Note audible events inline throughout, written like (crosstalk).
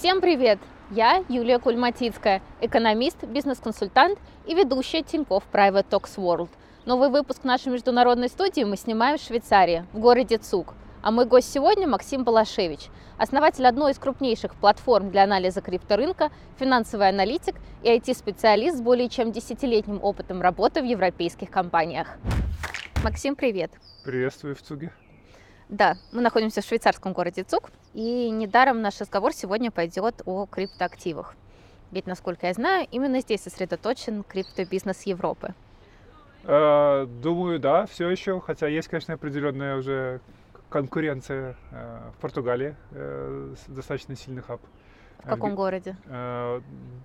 Всем привет! Я Юлия Кульматицкая, экономист, бизнес-консультант и ведущая Тинькофф Private Talks World. Новый выпуск нашей международной студии мы снимаем в Швейцарии, в городе Цук. А мой гость сегодня Максим Балашевич, основатель одной из крупнейших платформ для анализа крипторынка, финансовый аналитик и IT-специалист с более чем десятилетним опытом работы в европейских компаниях. Максим, привет! Приветствую в Цуге. Да, мы находимся в швейцарском городе Цук, и недаром наш разговор сегодня пойдет о криптоактивах. Ведь, насколько я знаю, именно здесь сосредоточен криптобизнес Европы. Э, думаю, да, все еще, хотя есть, конечно, определенная уже конкуренция э, в Португалии, э, достаточно сильный хаб. В каком городе?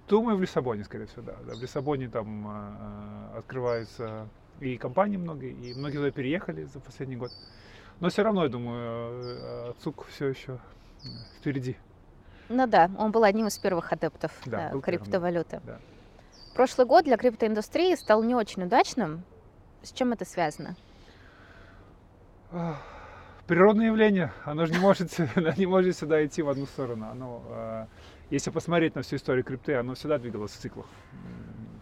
Думаю, в Лиссабоне, скорее всего, да. В Лиссабоне там открываются и компании многие, и многие туда переехали за последний год. Но все равно, я думаю, ЦУК все еще впереди. Ну да, он был одним из первых адептов да, да, криптовалюты. Да. Прошлый год для криптоиндустрии стал не очень удачным. С чем это связано? Природное явление. Оно же не может, (laughs) не может всегда идти в одну сторону. Оно, э, если посмотреть на всю историю крипты, оно всегда двигалось в циклах.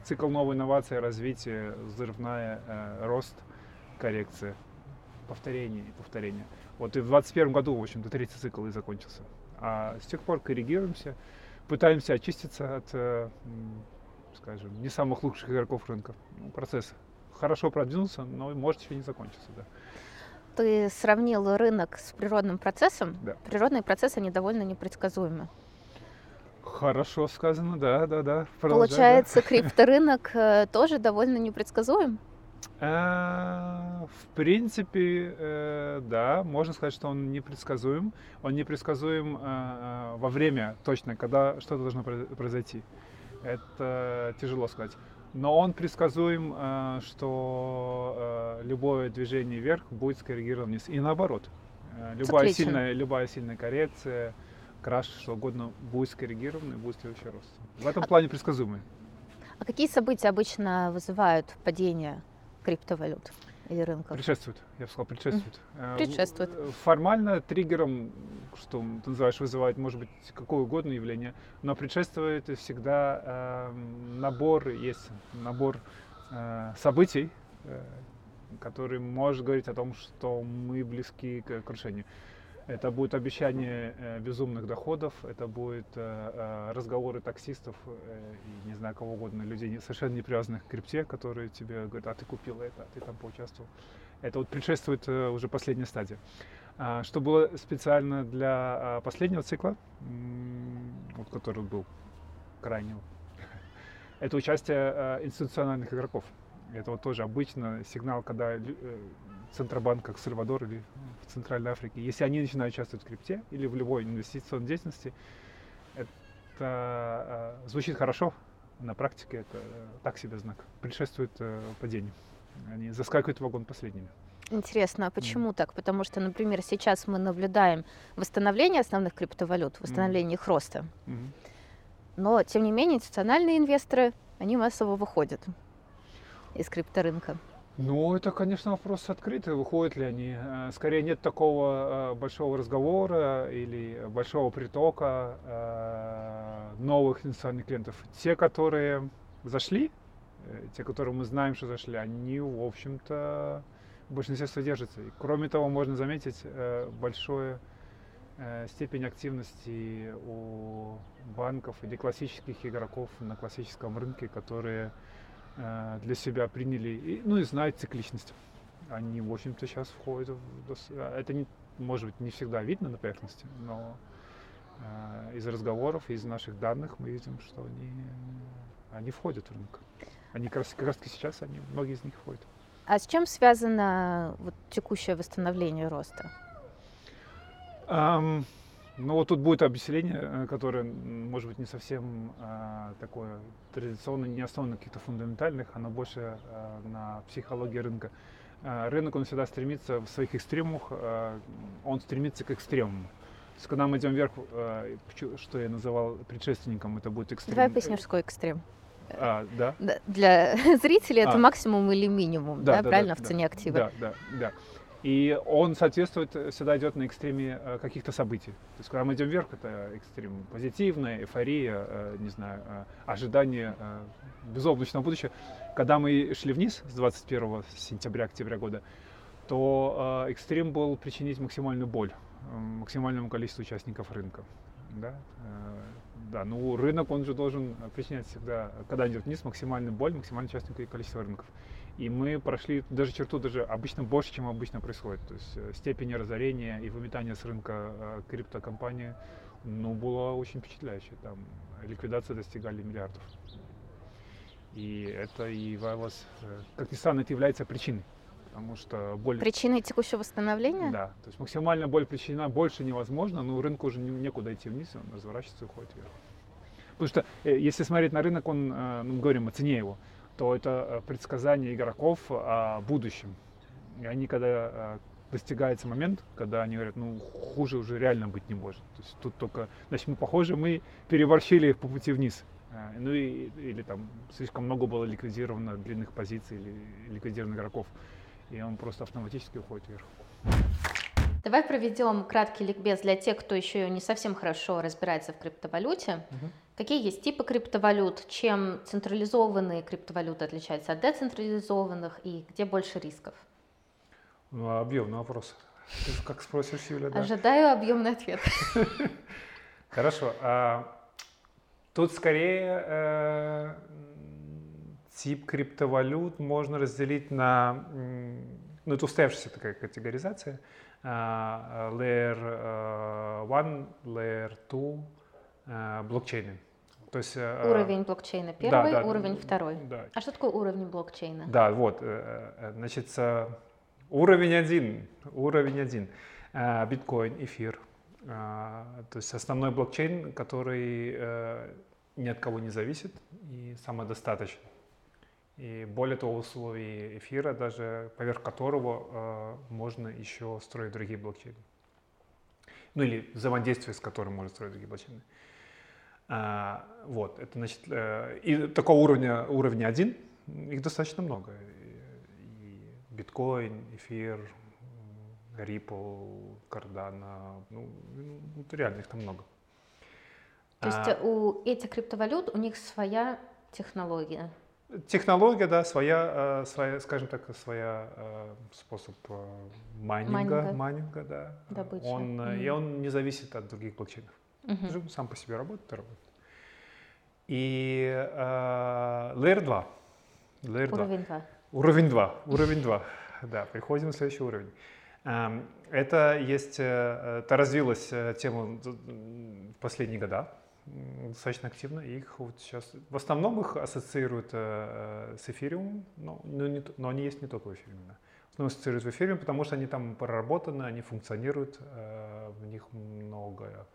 Цикл новой инновации, развития, взрывная, э, рост, коррекция повторение и повторение. Вот и в 2021 году, в общем-то, третий цикл и закончился. А с тех пор коррегируемся, пытаемся очиститься от, э, скажем, не самых лучших игроков рынка. Ну, процесс хорошо продвинулся, но может еще не закончиться. Да. Ты сравнил рынок с природным процессом. Да. Природные процессы, они довольно непредсказуемы. Хорошо сказано, да, да, да. Продолжай, Получается, да. (laughs) крипторынок э, тоже довольно непредсказуем? Э, в принципе, э, да, можно сказать, что он непредсказуем. Он непредсказуем э, во время точно, когда что-то должно произойти. Это тяжело сказать. Но он предсказуем, что любое движение вверх будет скоррегировано вниз. И наоборот. Любая сильная, любая сильная коррекция, краш, что угодно, будет скоррегирован и будет следующий рост. В этом а плане предсказуемый. А какие события обычно вызывают падение криптовалют или рынков? Предшествует, я бы сказал, предшествует. Mm. Предшествует. Формально триггером, что ты называешь, вызывает, может быть, какое угодно явление, но предшествует всегда э, набор, есть набор э, событий, э, который может говорить о том, что мы близки к крушению. Это будет обещание э, безумных доходов, это будет э, э, разговоры таксистов э, не знаю кого угодно, людей совершенно не к крипте, которые тебе говорят, а ты купил это, а ты там поучаствовал. Это вот предшествует э, уже последняя стадия. А, что было специально для а, последнего цикла, вот, который был крайнего, (laughs) это участие э, институциональных игроков. Это вот тоже обычно сигнал, когда Центробанк, как Сальвадор или в Центральной Африке, если они начинают участвовать в крипте или в любой инвестиционной деятельности, это э, звучит хорошо, на практике это э, так себе знак. Предшествует э, падению. Они заскакивают в вагон последними. Интересно, а почему mm. так? Потому что, например, сейчас мы наблюдаем восстановление основных криптовалют, восстановление mm. их роста. Mm. Но, тем не менее, институциональные инвесторы, они массово выходят из крипторынка. Ну, это, конечно, вопрос открытый, выходят ли они. Э, скорее нет такого э, большого разговора или большого притока э, новых инициальных клиентов. Те, которые зашли, те, которые мы знаем, что зашли, они, в общем-то, в большинстве содержатся. И, кроме того, можно заметить большую степень активности у банков или классических игроков на классическом рынке, которые для себя приняли, ну и знают цикличность. Они, в общем-то, сейчас входят в... Э, это, не, может быть, не всегда видно на поверхности, но э, из разговоров, из наших данных мы видим, что они, они входят в рынок. Они как раз, как раз сейчас, они, многие из них входят. А с чем связано вот, текущее восстановление роста? Um, ну вот тут будет объяснение, э, которое, может быть, не совсем а, такое традиционное, не основано на каких-то фундаментальных, оно больше а, на психологии рынка. А, рынок, он всегда стремится в своих экстремумах, а, он стремится к экстремуму. То есть, когда мы идем вверх, а, что я называл предшественником, это будет экстрем. Давай пояснишь, что экстрем. А, да. Для (laughs) зрителей а. это максимум или минимум, да, да, да правильно, да, в цене актива? Да, да, да. И он соответствует, всегда идет на экстреме э, каких-то событий. То есть, когда мы идем вверх, это экстрем позитивная, эйфория, э, не знаю, э, ожидание безоблачного будущего. Когда мы шли вниз с 21 сентября-октября года, то экстрем был причинить максимальную боль максимальному количеству участников рынка. Да? Да, ну рынок, он же должен причинять всегда, когда идет вниз, максимальную боль, максимальное количество рынков. И мы прошли даже черту, даже обычно больше, чем обычно происходит. То есть э, степень разорения и выметания с рынка э, криптокомпании ну, была очень впечатляющая. Там ликвидации достигали миллиардов. И это и являлось, э, как ни странно, это является причиной. Потому что боль... Причиной текущего восстановления? Да. То есть максимальная боль причинена больше невозможно, но рынку уже некуда идти вниз, он разворачивается и уходит вверх. Потому что если смотреть на рынок, он, ну, мы говорим о цене его, то это э, предсказание игроков о будущем. И они, когда э, достигается момент, когда они говорят, ну, хуже уже реально быть не может. То есть тут только, значит, мы, похоже, мы переборщили по пути вниз. Э, ну и, или там слишком много было ликвидировано длинных позиций или ликвидировано игроков. И он просто автоматически уходит вверх. Давай проведем краткий ликбез для тех, кто еще не совсем хорошо разбирается в криптовалюте. Угу. Какие есть типы криптовалют, чем централизованные криптовалюты отличаются от децентрализованных и где больше рисков? Ну, а объемный вопрос. Ты как спросишь, Юля, да? Ожидаю объемный ответ. (laughs) Хорошо. А, тут скорее э, тип криптовалют можно разделить на, ну, это устоявшаяся такая категоризация. Layer 1, uh, layer 2, Э, блокчейны. То есть, уровень блокчейна первый, да, да, уровень второй. Да. А что такое уровень блокчейна? Да, вот, значит, уровень один, уровень один, биткоин, эфир. То есть основной блокчейн, который ни от кого не зависит и самодостаточен. И более того, условий эфира, даже поверх которого можно еще строить другие блокчейны. Ну или взаимодействие с которым можно строить другие блокчейны. А, вот, это значит, э, и такого уровня, уровня один, их достаточно много. И биткоин, эфир, Ripple, Cardano, ну, ну реально их там много. То есть а, у этих криптовалют у них своя технология? Технология, да, своя, э, своя скажем так, своя э, способ майнинга, майнинга, майнинга да. Добыча. Он, mm-hmm. И он не зависит от других блокчейнов. Угу. Сам по себе работает и работает. И э, Layer 2. Layer уровень 2. Уровень 2. Уровень 2. (laughs) Да, приходим на следующий уровень. Эм, это есть, э, это развилась э, тема в последние года достаточно активно. Их вот сейчас в основном их ассоциируют э, с эфириумом, но, но, не, но они есть не только в эфириуме. Да. В основном ассоциируют в эфириум, потому что они там проработаны, они функционируют, в них многое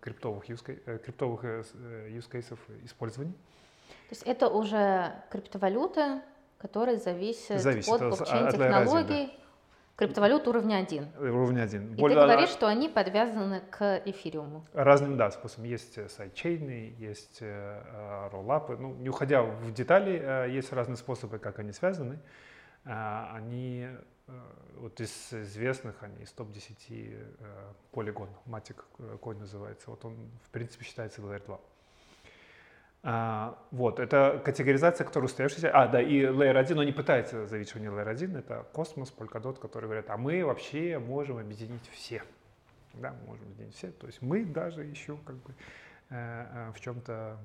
криптовых, use, э, криптовых э, э, use cases использования. То есть это уже криптовалюта, которая зависит, зависит от блокчейн-технологий, да. Криптовалют уровня 1. Уровня 1. И Более... ты говоришь, что они подвязаны к эфириуму. Разным, да, способом. Есть сайдчейны, есть роллапы. Ну, не уходя в детали, есть разные способы, как они связаны. Они Э, вот из известных, они из топ-10 э, полигон, Matic Coin называется, вот он в принципе считается Layer 2. А, вот, это категоризация, которая устоявшаяся. А, да, и Layer 1, но не пытается заявить, что не Layer 1, это Cosmos, Polkadot, которые говорят, а мы вообще можем объединить все. Да, мы можем объединить все. То есть мы даже еще как бы э, э, в чем-то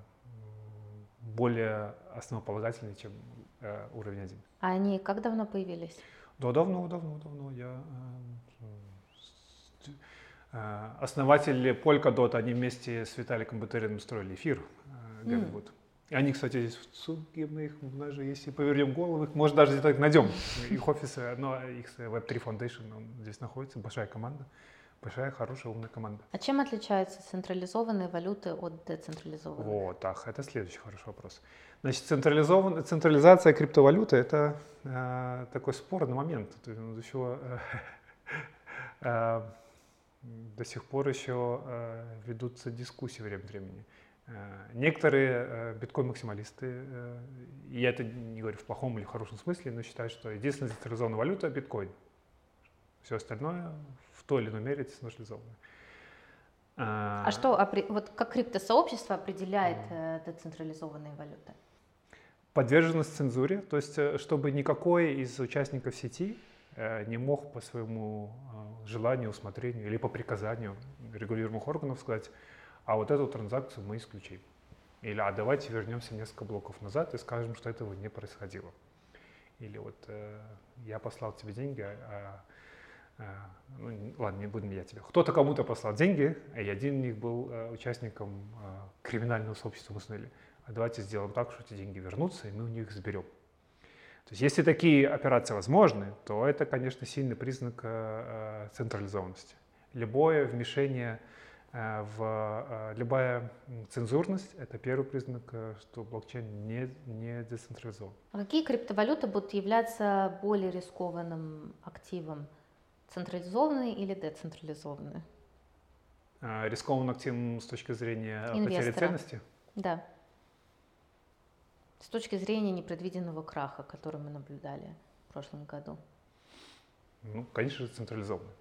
более основополагательны, чем э, уровень 1. А они как давно появились? Да, давно, давно, давно. Я э, основатель Polkadot, они вместе с Виталиком Батариным строили эфир Голливуд. Mm. И они, кстати, здесь в Цуге, мы их даже, если повернем голову, их, может, даже где-то найдем. Их офисы, но их Web3 Foundation, он здесь находится, большая команда. Большая, хорошая, умная команда. А чем отличаются централизованные валюты от децентрализованных? Вот, ах, это следующий хороший вопрос. Значит, централизован, централизация криптовалюты – это э, такой спорный момент. Есть, до, еще, э, э, до сих пор еще э, ведутся дискуссии время от времени. Э, некоторые э, биткоин-максималисты, э, я это не говорю в плохом или в хорошем смысле, но считают, что единственная централизованная валюта – биткоин. Все остальное в той или иной мере децентрализовано. А, а что, вот как криптосообщество определяет э, децентрализованные валюты? Подверженность цензуре, то есть э, чтобы никакой из участников сети э, не мог по своему желанию, усмотрению или по приказанию регулируемых органов сказать, а вот эту транзакцию мы исключим. Или а давайте вернемся несколько блоков назад и скажем, что этого не происходило. Или вот э, я послал тебе деньги, а, а, ну, ладно, не будем я тебе. Кто-то кому-то послал деньги, и один из них был а, участником а, криминального сообщества в Уснеле. А давайте сделаем так, что эти деньги вернутся, и мы у них заберем. То есть если такие операции возможны, то это, конечно, сильный признак а, централизованности. Любое вмешение в любая цензурность – это первый признак, что блокчейн не, не децентрализован. А какие криптовалюты будут являться более рискованным активом? Централизованные или децентрализованные? А, рискованным активом с точки зрения Инвестора. потери ценности? Да. С точки зрения непредвиденного краха, который мы наблюдали в прошлом году. Ну, конечно же, централизованные.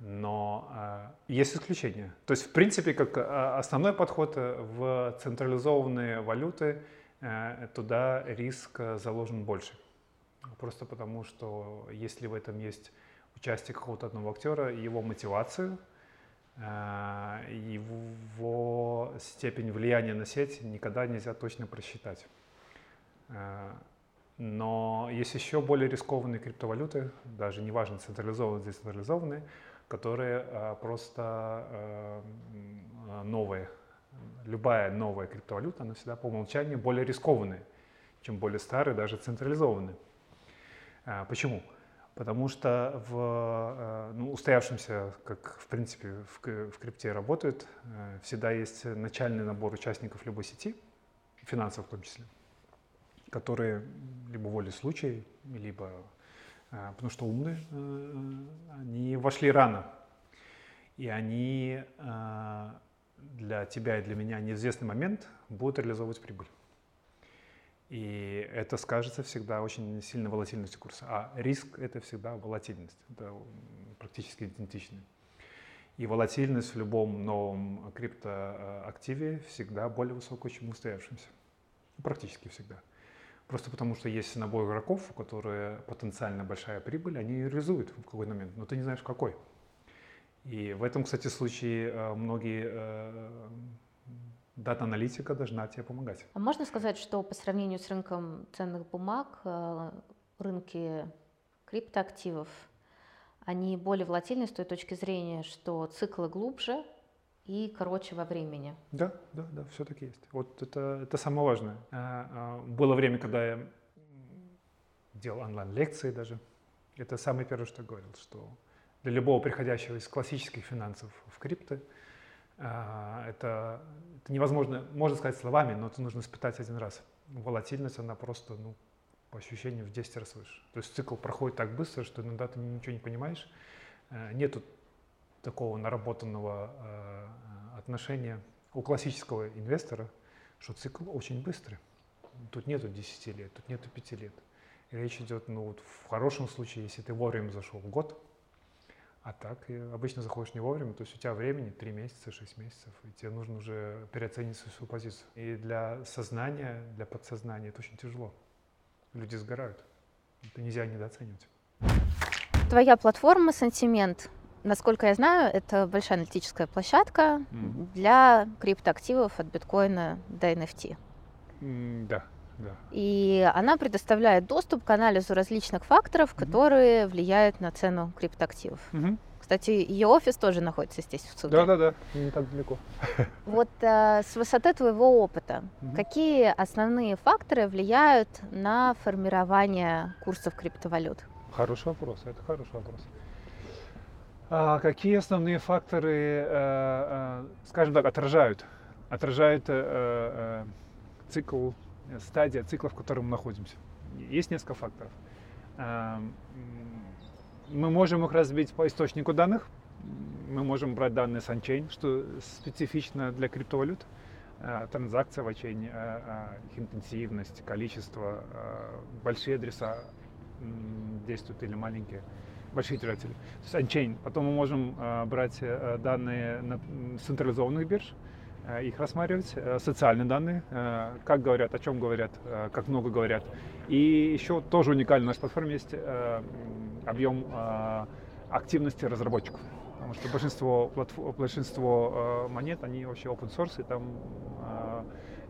Но э, есть исключения. То есть, в принципе, как э, основной подход э, в централизованные валюты, э, туда риск э, заложен больше. Просто потому, что если в этом есть участие какого-то одного актера, его мотивацию, э, его степень влияния на сеть никогда нельзя точно просчитать. Э, но есть еще более рискованные криптовалюты, даже неважно централизованные, децентрализованные, которые э, просто новые. Любая новая криптовалюта, она всегда по умолчанию более рискованная, чем более старые, даже централизованные. Почему? Потому что в э, ну, устоявшемся, как в принципе в, в крипте работает, э, всегда есть начальный набор участников любой сети, финансов в том числе, которые либо волей случая, либо э, потому что умные, они вошли рано. И они для тебя и для меня неизвестный момент будут реализовывать прибыль. И это скажется всегда очень сильно волатильностью курса. А риск — это всегда волатильность. Это практически идентично. И волатильность в любом новом криптоактиве всегда более высокая, чем устоявшемся. Практически всегда. Просто потому что есть набор игроков, у которых потенциально большая прибыль, они ее реализуют в какой-то момент, но ты не знаешь какой. И в этом, кстати, случае э, многие э, дата-аналитика должна тебе помогать. А можно сказать, что по сравнению с рынком ценных бумаг, э, рынки криптоактивов, они более волатильны с той точки зрения, что циклы глубже и короче во времени. Да, да, да, все-таки есть. Вот это, это самое важное. А, а, было время, когда я делал онлайн-лекции даже. Это самое первое, что я говорил, что для любого приходящего из классических финансов в крипто – а, это, это невозможно, можно сказать словами, но это нужно испытать один раз. Волатильность, она просто, ну, по ощущениям, в 10 раз выше. То есть цикл проходит так быстро, что иногда ты ничего не понимаешь. Нету такого наработанного э, отношения у классического инвестора, что цикл очень быстрый. Тут нету 10 лет, тут нету 5 лет. И речь идет, ну вот в хорошем случае, если ты вовремя зашел в год, а так обычно заходишь не вовремя, то есть у тебя времени 3 месяца, 6 месяцев, и тебе нужно уже переоценить свою позицию. И для сознания, для подсознания это очень тяжело. Люди сгорают. Это нельзя недооценивать. Твоя платформа «Сантимент», насколько я знаю, это большая аналитическая площадка mm. для криптоактивов от биткоина до NFT. Mm, да, да. И она предоставляет доступ к анализу различных факторов, mm-hmm. которые влияют на цену криптоактивов. Mm-hmm. Кстати, ее офис тоже находится здесь, в Цуге. Да, да, да, не так далеко. (laughs) Вот э, с высоты твоего опыта, mm-hmm. какие основные факторы влияют на формирование курсов криптовалют? Хороший вопрос, это хороший вопрос. А какие основные факторы, э, э, скажем так, отражают, отражают э, цикл стадия цикла, в котором мы находимся. Есть несколько факторов. Мы можем их разбить по источнику данных. Мы можем брать данные с Unchain, что специфично для криптовалют. Транзакция в Unchain, их интенсивность, количество, большие адреса действуют или маленькие. Большие держатели. То есть Unchain. Потом мы можем э, брать э, данные на централизованных бирж, э, их рассматривать, социальные данные, как говорят, о чем говорят, как много говорят. И еще тоже уникально на нашей платформе есть объем активности разработчиков. Потому что большинство, большинство монет, они вообще open source, и там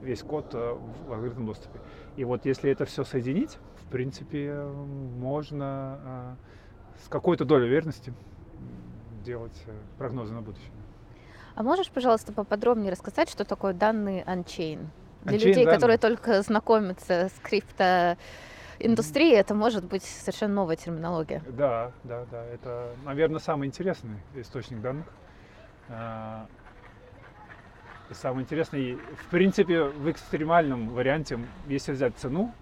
весь код в открытом доступе. И вот если это все соединить, в принципе, можно с какой-то долей верности делать э, прогнозы на будущее. А можешь, пожалуйста, поподробнее рассказать, что такое данные Unchain? Для Unchain людей, данные. которые только знакомятся с крипто индустрии, это может быть совершенно новая терминология. Да, да, да. Это, наверное, самый интересный источник данных. И самое интересное, в принципе, в экстремальном варианте, если взять цену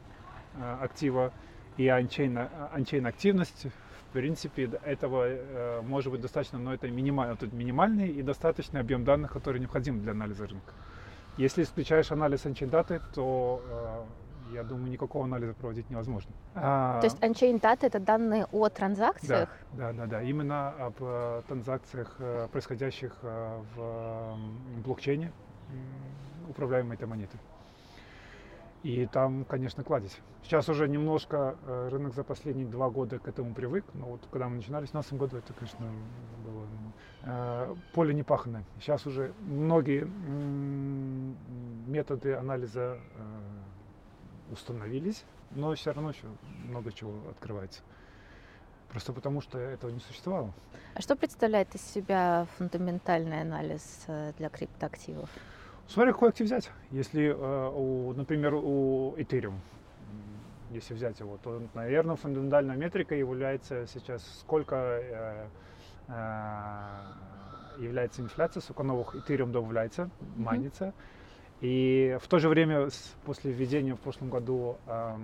э, актива и on-chain, on-chain активность, в принципе, этого э, может быть достаточно, но это минимальный, тут минимальный и достаточный объем данных, который необходим для анализа рынка. Если исключаешь анализ on-chain data ы, то э, я думаю, никакого анализа проводить невозможно. А, то есть On-chain data — это данные о транзакциях? Да, да, да, да. именно об э, транзакциях, э, происходящих э, в блокчейне, управляемой этой монеты. И там, конечно, кладезь. Сейчас уже немножко э, рынок за последние два года к этому привык. Но вот когда мы начинали в 2017 году, это, конечно, было э, поле непаханное. Сейчас уже многие методы анализа э, установились, но все равно еще много чего открывается. Просто потому, что этого не существовало. А что представляет из себя фундаментальный анализ для криптоактивов? Смотря какой актив взять. Если, э, у, например, у Ethereum, если взять его, то, наверное, фундаментальная метрика является сейчас, сколько э, э, является инфляция, сколько новых Ethereum добавляется, mm-hmm. майнится. И в то же время, после введения в прошлом году э,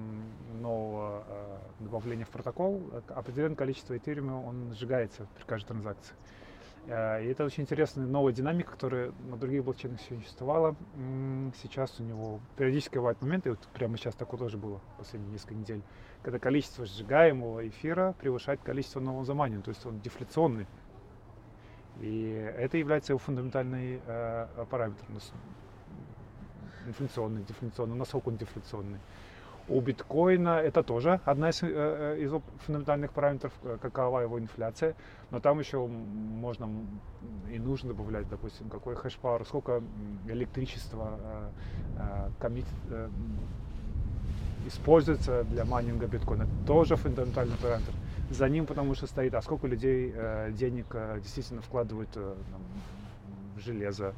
нового э, добавления в протокол, определенное количество Ethereum он сжигается при каждой транзакции. Э, и это очень интересная новая динамика, которая на других блокчейнах еще не существовала. Сейчас у него периодически бывают моменты, вот прямо сейчас такое тоже было последние несколько недель, когда количество сжигаемого эфира превышает количество нового заманивания, то есть он дефляционный. И это является его фундаментальный э, параметр. Инфляционный, дефляционный, насколько он дефляционный. У биткоина это тоже одна из, э, э, из фундаментальных параметров, э, какова его инфляция. Но там еще можно и нужно добавлять, допустим, какой hash power, сколько электричества комит, используется для майнинга биткоина. Тоже фундаментальный параметр. За ним потому что стоит, а сколько людей денег действительно вкладывают там, в железо,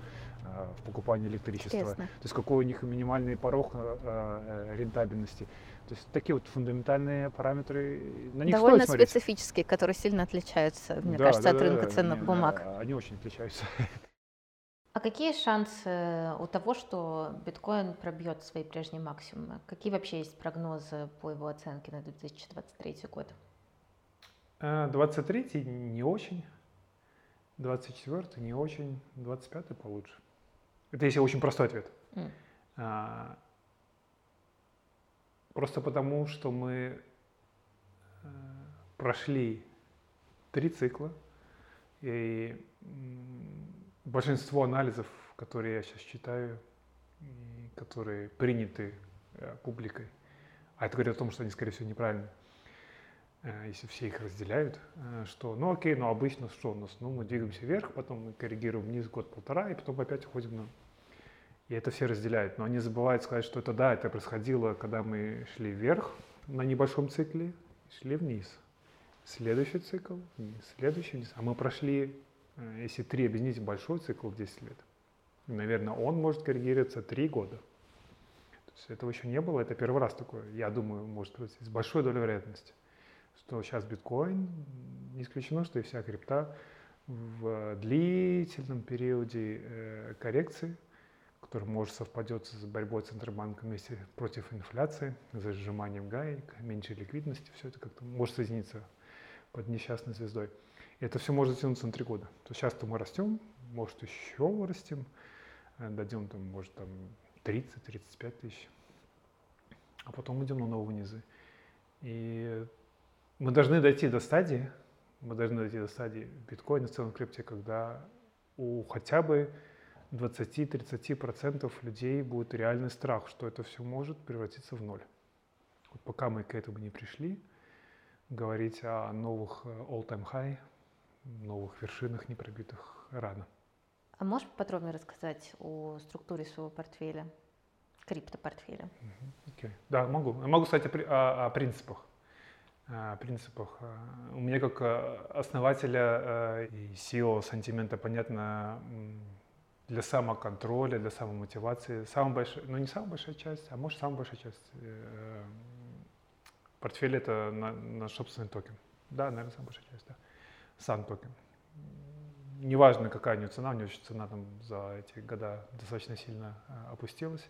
в покупании электричества. Интересно. То есть какой у них минимальный порог э, э, рентабельности. То есть такие вот фундаментальные параметры, на них Довольно стоит специфические, которые сильно отличаются, мне да, кажется, да, от рынка да, ценных не, бумаг. Они очень отличаются. А какие шансы у того, что биткоин пробьет свои прежние максимумы? Какие вообще есть прогнозы по его оценке на 2023 год? 23 не очень, 24 не очень, 25 получше. Это если очень простой ответ. Mm. А, просто потому, что мы а, прошли три цикла, и большинство анализов, которые я сейчас читаю, и которые приняты а, публикой, а это говорит о том, что они, скорее всего, неправильны, а, если все их разделяют, а, что, ну окей, ну обычно что у нас, ну мы двигаемся вверх, потом мы коррегируем вниз год-полтора, и потом опять уходим на и это все разделяют. Но они забывают сказать, что это да, это происходило, когда мы шли вверх на небольшом цикле, шли вниз. Следующий цикл, вниз, следующий вниз. А мы прошли, э, если три объединить большой цикл в 10 лет, наверное, он может коррегироваться 3 года. То есть этого еще не было, это первый раз такое, я думаю, может быть, с большой долей вероятности, что сейчас биткоин, не исключено, что и вся крипта в длительном периоде э, коррекции – который может совпадет с борьбой Центробанка вместе против инфляции, за сжиманием гаек, меньшей ликвидности, все это как-то может соединиться под несчастной звездой. И это все может затянуться на три года. То сейчас-то мы растем, может еще вырастем, э, дадим там, может, там 30-35 тысяч, а потом идем на новые низы. И мы должны дойти до стадии, Мы должны дойти до стадии биткоина в целом крипте, когда у хотя бы 20-30% людей будет реальный страх, что это все может превратиться в ноль. Вот пока мы к этому не пришли, говорить о новых э, all-time high, новых вершинах не пробитых рано. А можешь подробнее рассказать о структуре своего портфеля, криптопортфеля? Okay. Да, могу. Могу, кстати, о, о. О принципах. У меня как э, основателя э, и CEO Santiment'а, понятно, для самоконтроля, для самомотивации. Самая большая, ну не самая большая часть, а может самая большая часть э, портфеля это на, на собственный токен. Да, наверное, самая большая часть, да. SAN токен. Неважно, какая у него цена, у него цена там за эти года достаточно сильно э, опустилась.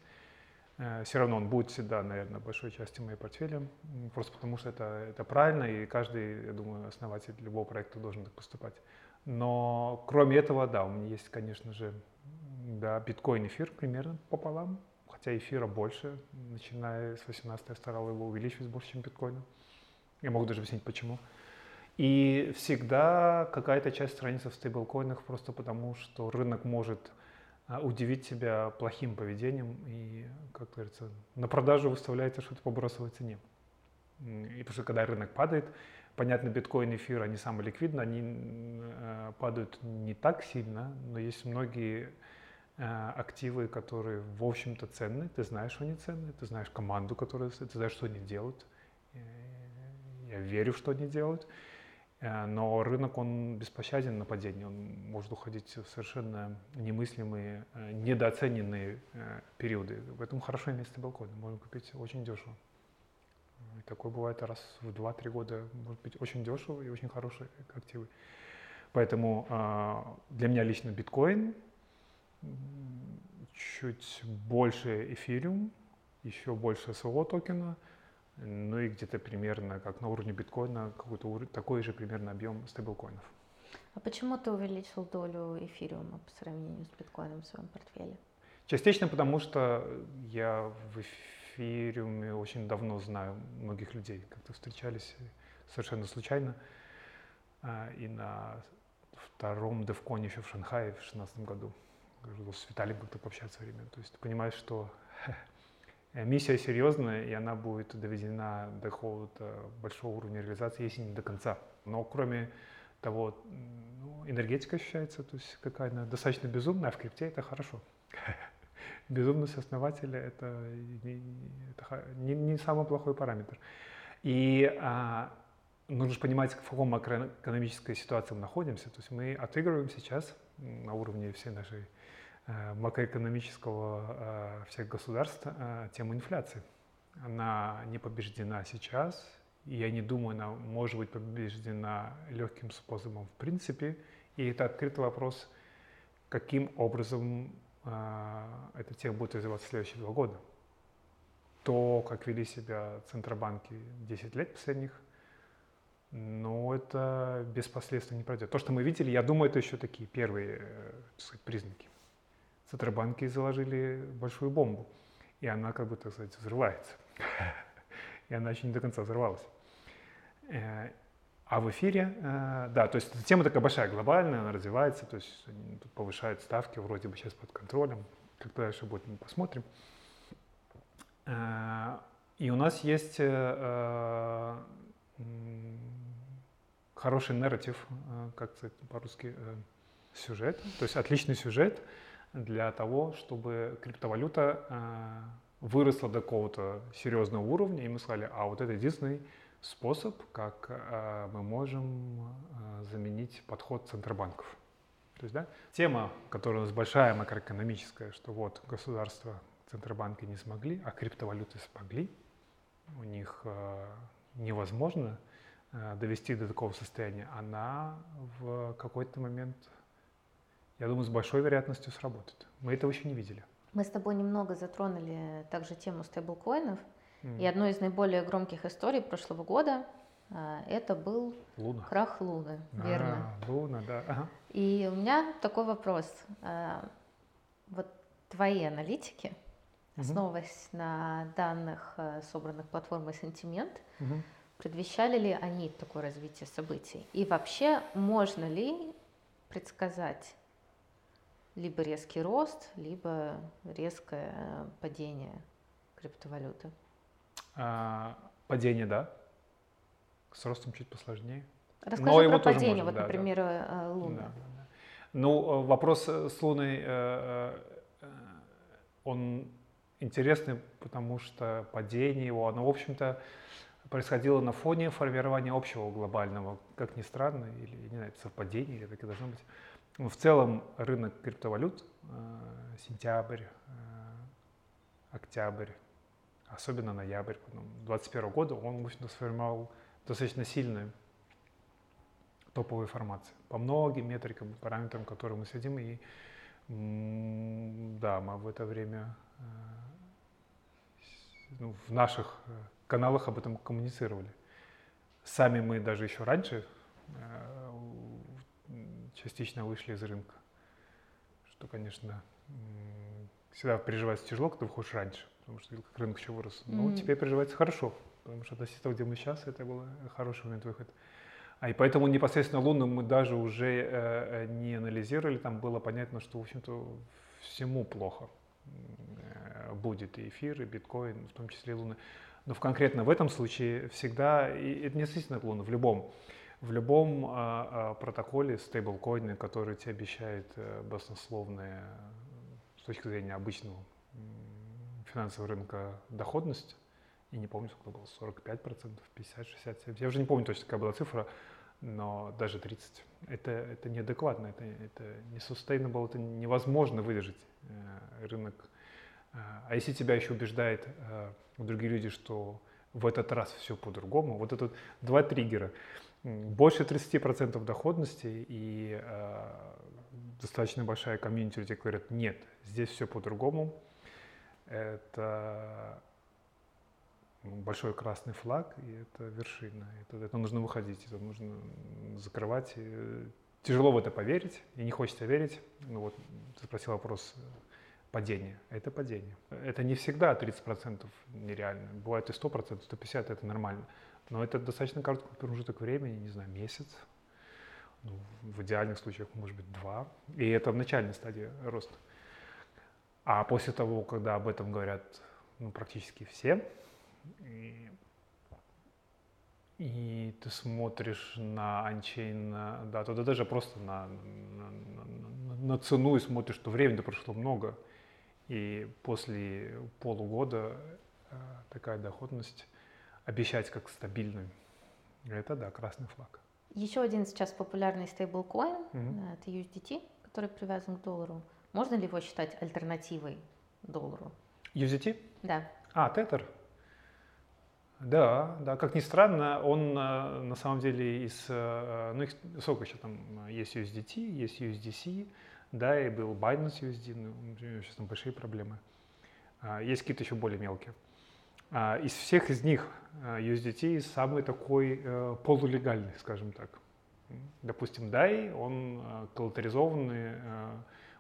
Э, все равно он будет всегда, наверное, большой частью моей портфеля, просто потому что это, это правильно, и каждый, я думаю, основатель любого проекта должен так поступать. Но кроме этого, да, у меня есть, конечно же, да, биткоин, эфир примерно пополам, хотя эфира больше, начиная с 18 я старал его увеличивать больше, чем биткоина. Я могу даже объяснить, почему. И всегда какая-то часть страницы в стейблкоинах просто потому, что рынок может удивить тебя плохим поведением и, как говорится, на продажу выставляется что-то по бросовой цене. И потому что когда рынок падает, понятно, биткоин, эфир, они самые ликвидные, они э, падают не так сильно, но есть многие Э, активы, которые, в общем-то, ценны. Ты знаешь, что они ценны, ты знаешь команду, которая, ты знаешь, что они делают. Э, я верю, что они делают. Э, но рынок, он беспощаден на падение. Он может уходить в совершенно немыслимые, недооцененные периоды. Поэтому хорошо иметь стейблкоин. Можно купить очень дешево. И такое бывает раз в 2-3 года. Может быть очень дешево и очень хорошие активы. Поэтому для меня лично биткоин – чуть больше эфириум, еще больше своего токена, ну и где-то примерно как на уровне биткоина какой-то такой же примерно объем стейблкоинов. А почему ты увеличил долю эфириума по сравнению с биткоином в своем портфеле? Частично потому, что я в эфириуме очень давно знаю многих людей. Как-то встречались совершенно случайно. А, и на втором девконе еще в Шанхае в 2016 году с Виталием как-то пообщаться время. То есть ты понимаешь, что (laughs) миссия серьезная, и она будет доведена до какого-то большого уровня реализации, если не до конца. Но кроме того, ну, энергетика ощущается, то есть какая-то достаточно безумная, а в крипте это хорошо. (laughs) Безумность основателя это не, самый плохой параметр. И а, нужно же понимать, в каком макроэкономической ситуации мы находимся. То есть мы отыгрываем сейчас на уровне всей нашей Э, макроэкономического э, всех государств э, тему инфляции. Она не побеждена сейчас, и я не думаю, она может быть побеждена легким способом в принципе. И это открытый вопрос, каким образом эта тема будет развиваться в следующие два года. То, как вели себя центробанки 10 лет последних, но это без последствий не пройдет. То, что мы видели, я думаю, это еще такие первые сказать, признаки. Центробанки заложили большую бомбу, и она, как бы, так сказать, взрывается. И она еще не до конца взорвалась. Э, а в эфире, э, да, то есть тема такая большая, глобальная, она развивается, то есть повышают ставки, вроде бы сейчас под контролем. Как дальше будет, мы посмотрим. Э, и у нас есть хороший нарратив, как сказать по-русски, сюжет, то есть отличный сюжет, для того, чтобы криптовалюта э, выросла до какого-то серьезного уровня, и мы сказали, а вот это единственный способ, как э, мы можем э, заменить подход центробанков. То есть, да, тема, которая у нас большая макроэкономическая, что вот государства, центробанки не смогли, а криптовалюты смогли, у них невозможно довести до такого состояния, она в какой-то момент я думаю, с большой вероятностью сработает. Мы этого еще не видели. Мы с тобой немного затронули также тему стейблкоинов. Mm. И одной из наиболее громких историй прошлого года а, это был Луна. крах Луны, верно? А, Луна, да. Ага. И у меня такой вопрос. А, вот твои аналитики, основываясь mm-hmm. на данных, собранных платформой Sentiment, mm-hmm. Предвещали ли они такое развитие событий? И вообще, можно ли предсказать либо резкий рост, либо резкое падение криптовалюты? А, падение, да. С ростом чуть посложнее. Расскажи Но про его падение, можно, вот, да, например, да. Э, Луны. Да, да. Ну, э, вопрос с Луной, э, он интересный, потому что падение его, оно, в общем-то, происходило на фоне формирования общего глобального, как ни странно, или, не знаю, совпадение, или так и должно быть. Но в целом рынок криптовалют, сентябрь, октябрь, особенно ноябрь 2021 года, он, в общем-то, сформировал достаточно сильную топовую информацию по многим метрикам, параметрам, которые мы следим. И да, мы в это время э, ну, в наших э, каналах об этом коммуницировали. Сами мы даже еще раньше э, частично вышли из рынка, что, конечно, всегда переживается тяжело, когда выходишь раньше, потому что рынок еще вырос. Но mm-hmm. теперь переживается хорошо, потому что относительно того, где мы сейчас, это был хороший момент выхода. А и поэтому непосредственно Луну мы даже уже э, не анализировали, там было понятно, что, в общем-то, всему плохо э, будет и эфир, и биткоин, в том числе и Луна. Но в конкретно в этом случае всегда, и это не относительно Луны, в любом, в любом э, протоколе стейблкоины, который тебе обещает э, баснословные с точки зрения обычного финансового рынка доходность, и не помню, сколько было, 45%, 50, 60, Я уже не помню точно, какая была цифра, но даже 30. Это, это неадекватно, это, это не sustainable, это невозможно выдержать э, рынок. Э, а если тебя еще убеждает э, другие люди, что в этот раз все по-другому, вот это вот два триггера. Больше 30% доходности и э, достаточно большая комьюнити люди говорят, нет, здесь все по-другому. Это большой красный флаг, и это вершина. Это, это нужно выходить, это нужно закрывать. И тяжело в это поверить, и не хочется верить. Ну вот, ты спросил вопрос э, падения. Это падение. Это не всегда 30% нереально. Бывает и 100%, 150% это нормально. Но это достаточно короткий промежуток времени, не знаю, месяц. Ну, в идеальных случаях, может быть, два. И это в начальной стадии роста. А после того, когда об этом говорят ну, практически все, и, и ты смотришь на Unchain, да, туда даже просто на, на, на, на цену и смотришь, что времени прошло много. И после полугода э, такая доходность обещать как стабильную, это да, красный флаг. Еще один сейчас популярный стейблкоин, mm-hmm. это USDT, который привязан к доллару. Можно ли его считать альтернативой доллару? USDT? Да. А, тетер? Да, да, как ни странно, он э, на самом деле из, э, ну, их сколько еще там, есть USDT, есть USDC, да, и был Binance USD, ну, сейчас там большие проблемы. А, есть какие-то еще более мелкие. А, из всех из них э, USDT самый такой полулегальный, скажем так. Допустим, DAI, он коллатеризованный,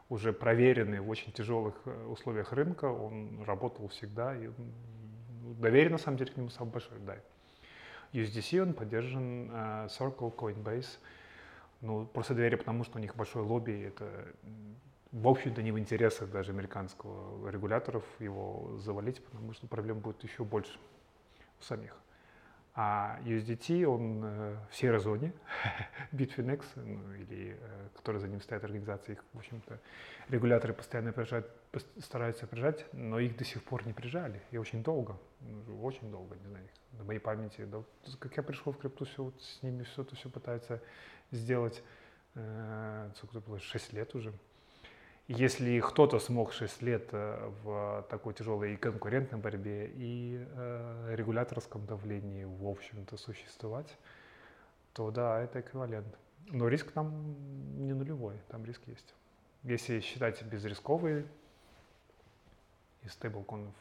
уже проверенный в очень тяжелых условиях рынка, он работал всегда, и доверие на самом деле к нему самое большое, да. USDC, он поддержан Circle, Coinbase. Ну, просто доверие, потому что у них большое лобби, это, в общем-то, не в интересах даже американского регуляторов его завалить, потому что проблем будет еще больше у самих. А USDT, он э, в серой зоне, (laughs) Bitfinex, ну, или э, который за ним стоят организации, их, в общем-то, регуляторы постоянно прижать, стараются прижать, но их до сих пор не прижали, и очень долго, ну, очень долго, не знаю, на моей памяти, да, как я пришел в крипту, все вот с ними все это все пытаются сделать, э, сколько было, 6 лет уже, если кто-то смог 6 лет э, в такой тяжелой и конкурентной борьбе, и э, регуляторском давлении, в общем-то, существовать, то да, это эквивалент. Но риск там не нулевой, там риск есть. Если считать безрисковый из стейблконов,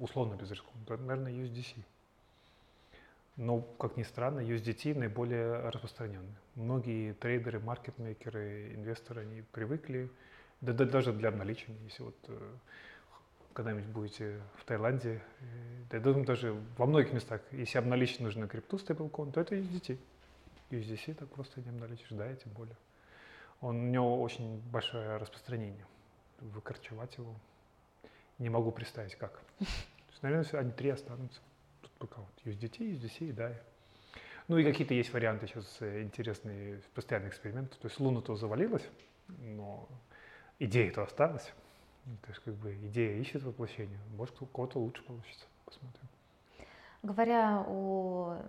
условно безрисковый, то, наверное, USDC. Но, как ни странно, USDT наиболее распространенный. Многие трейдеры, маркетмейкеры, инвесторы, они привыкли да, да, даже для обналичивания, если вот э, когда-нибудь будете в Таиланде, я думаю, даже во многих местах, если обналичить нужно крипту стейблкоин, то это USDT. USDC так просто не обналичишь, да, и тем более. Он, у него очень большое распространение. Выкорчевать его не могу представить как. (laughs) То есть, наверное, они три останутся. Тут пока вот USDT, USDC и DAI. Ну и какие-то есть варианты сейчас э, интересные, постоянные эксперименты. То есть Луна-то завалилась, но идея-то осталась. То есть как бы идея ищет воплощение. Может, у кого-то лучше получится. Посмотрим. Говоря о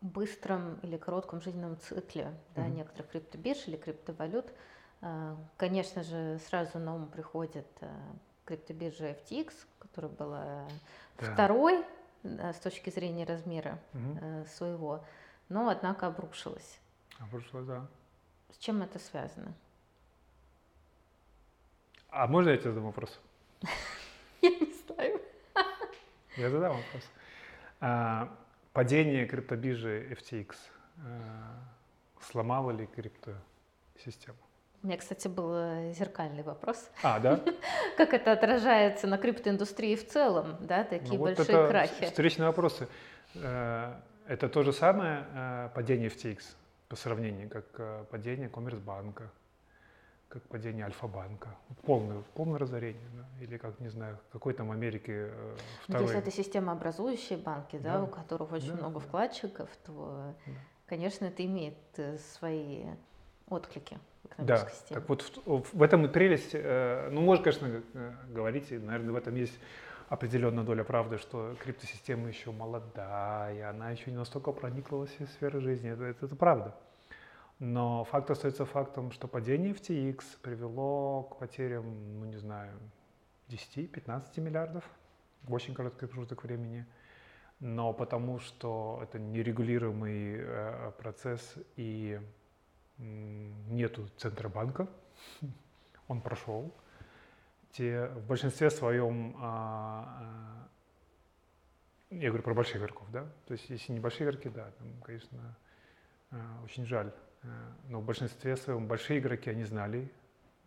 быстром или коротком жизненном цикле да, mm-hmm. некоторых криптобирж или криптовалют, э, конечно же, сразу на ум приходит э, криптобиржа FTX, которая была да. второй с точки зрения размера угу. своего, но однако обрушилась. Обрушилась, да. С чем это связано? А можно я тебе задам вопрос? (laughs) Я не знаю. Я задам вопрос. А, падение криптобиржи FTX а, сломало ли криптосистему? У меня, кстати, был э, зеркальный вопрос. А, да? (laughs) как это отражается на криптоиндустрии в целом, да, такие ну, вот большие это крахи? Встречные вопросы. Э, это то же самое э, падение FTX по сравнению, как падение Коммерсбанка, как падение Альфа-банка. Полное, полное разорение. Да? Или как, не знаю, какой там Америке второй. Если это системообразующие банки, да, да у которых очень да, много да. вкладчиков, то, да. конечно, это имеет свои отклики да, так вот в, в этом и прелесть. Э, ну, можно, конечно, э, говорить, и, наверное, в этом есть определенная доля правды, что криптосистема еще молодая, она еще не настолько проникла во все сферы жизни. Это, это, это правда. Но факт остается фактом, что падение FTX привело к потерям, ну не знаю, 10-15 миллиардов в очень короткий промежуток времени. Но потому что это нерегулируемый э, процесс и нету Центробанка, (laughs) он прошел. Те в большинстве своем, а, а, я говорю про больших игроков, да, то есть если небольшие игроки, да, там, конечно, а, очень жаль, но в большинстве своем большие игроки, они знали,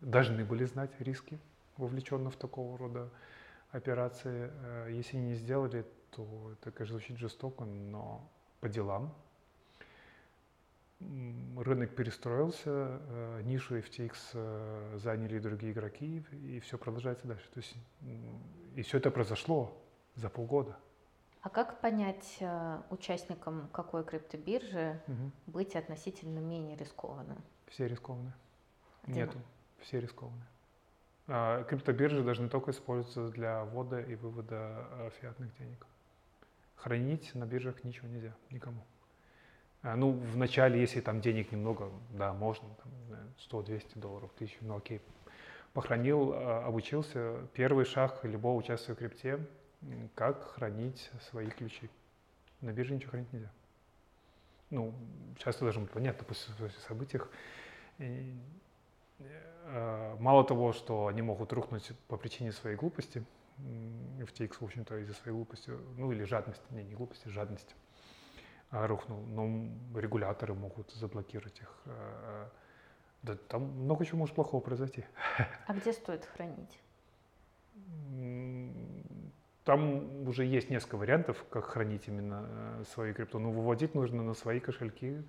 должны были знать риски, вовлеченные в такого рода операции. Если они не сделали, то это, конечно, очень жестоко, но по делам, рынок перестроился, э, нишу FTX э, заняли другие игроки, и все продолжается дальше. То есть, и все это произошло за полгода. А как понять э, участникам какой криптобиржи угу. быть относительно менее рискованным? Все рискованные. Нету. Все рискованные. А, криптобиржи должны только использоваться для ввода и вывода фиатных денег. Хранить на биржах ничего нельзя, никому. А, ну, в начале, если там денег немного, да, можно, там, 100-200 долларов, 1000, ну окей. Похоронил, а, обучился. Первый шаг любого участия в крипте, как хранить свои ключи. На бирже ничего хранить нельзя. Ну, часто даже понятно после событиях. И, э, мало того, что они могут рухнуть по причине своей глупости, FTX, в общем-то, из-за своей глупости, ну или жадности, не, не глупости, жадности рухнул, но регуляторы могут заблокировать их. Э, э. Да, там много чего может плохого произойти. А где стоит хранить? Там уже есть несколько вариантов, как хранить именно э, свои крипту. Но выводить нужно на свои кошельки.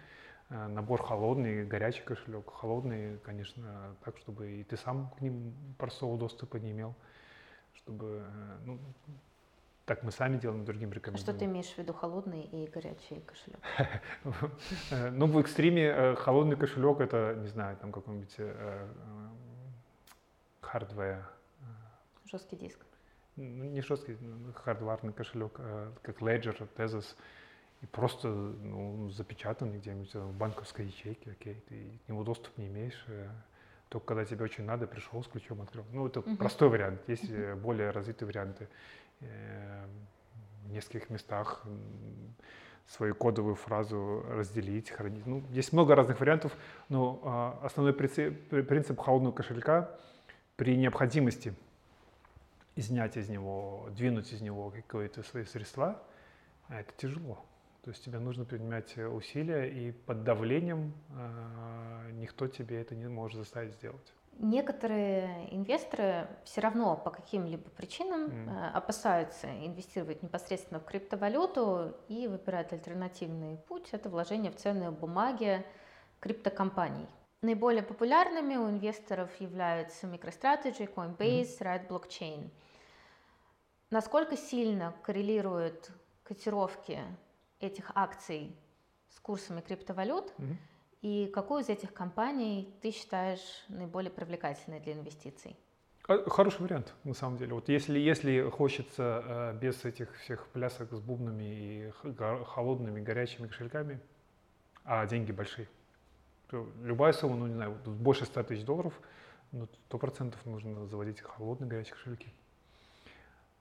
Набор холодный, горячий кошелек. Холодный, конечно, так, чтобы и ты сам к ним простого доступа не имел. Чтобы ну, так мы сами делаем, другим рекомендуем. Что ты имеешь в виду, холодный и горячий кошелек? Ну, в экстриме э, холодный кошелек это, не знаю, там какой-нибудь hardware. Э, э, жесткий диск. Ну, не жесткий, хардварный кошелек, а как Ledger, Trezor. И просто ну, запечатанный где-нибудь в банковской ячейке, окей, ты к нему доступ не имеешь. Только когда тебе очень надо, пришел с ключом, открыл. Ну, это uh-huh. простой вариант. Есть uh-huh. более развитые варианты. Э, в нескольких местах свою кодовую фразу разделить, хранить. Ну, есть много разных вариантов, но а, основной принцип холодного кошелька при необходимости изнять из него, двинуть из него какие-то свои средства, а это тяжело. То есть тебе нужно принимать усилия, и под давлением э, никто тебе это не может заставить сделать. Некоторые инвесторы все равно по каким-либо причинам mm. опасаются инвестировать непосредственно в криптовалюту и выбирают альтернативный путь. Это вложение в ценные бумаги криптокомпаний. Наиболее популярными у инвесторов являются MicroStrategy, Coinbase, Red Blockchain. Насколько сильно коррелируют котировки этих акций с курсами криптовалют? Mm-hmm. И какую из этих компаний ты считаешь наиболее привлекательной для инвестиций? Хороший вариант, на самом деле. Вот если, если хочется э, без этих всех плясок с бубнами и холодными, горячими кошельками, а деньги большие, то любая сумма, ну не знаю, больше 100 тысяч долларов, ну, сто процентов нужно заводить холодные горячие кошельки.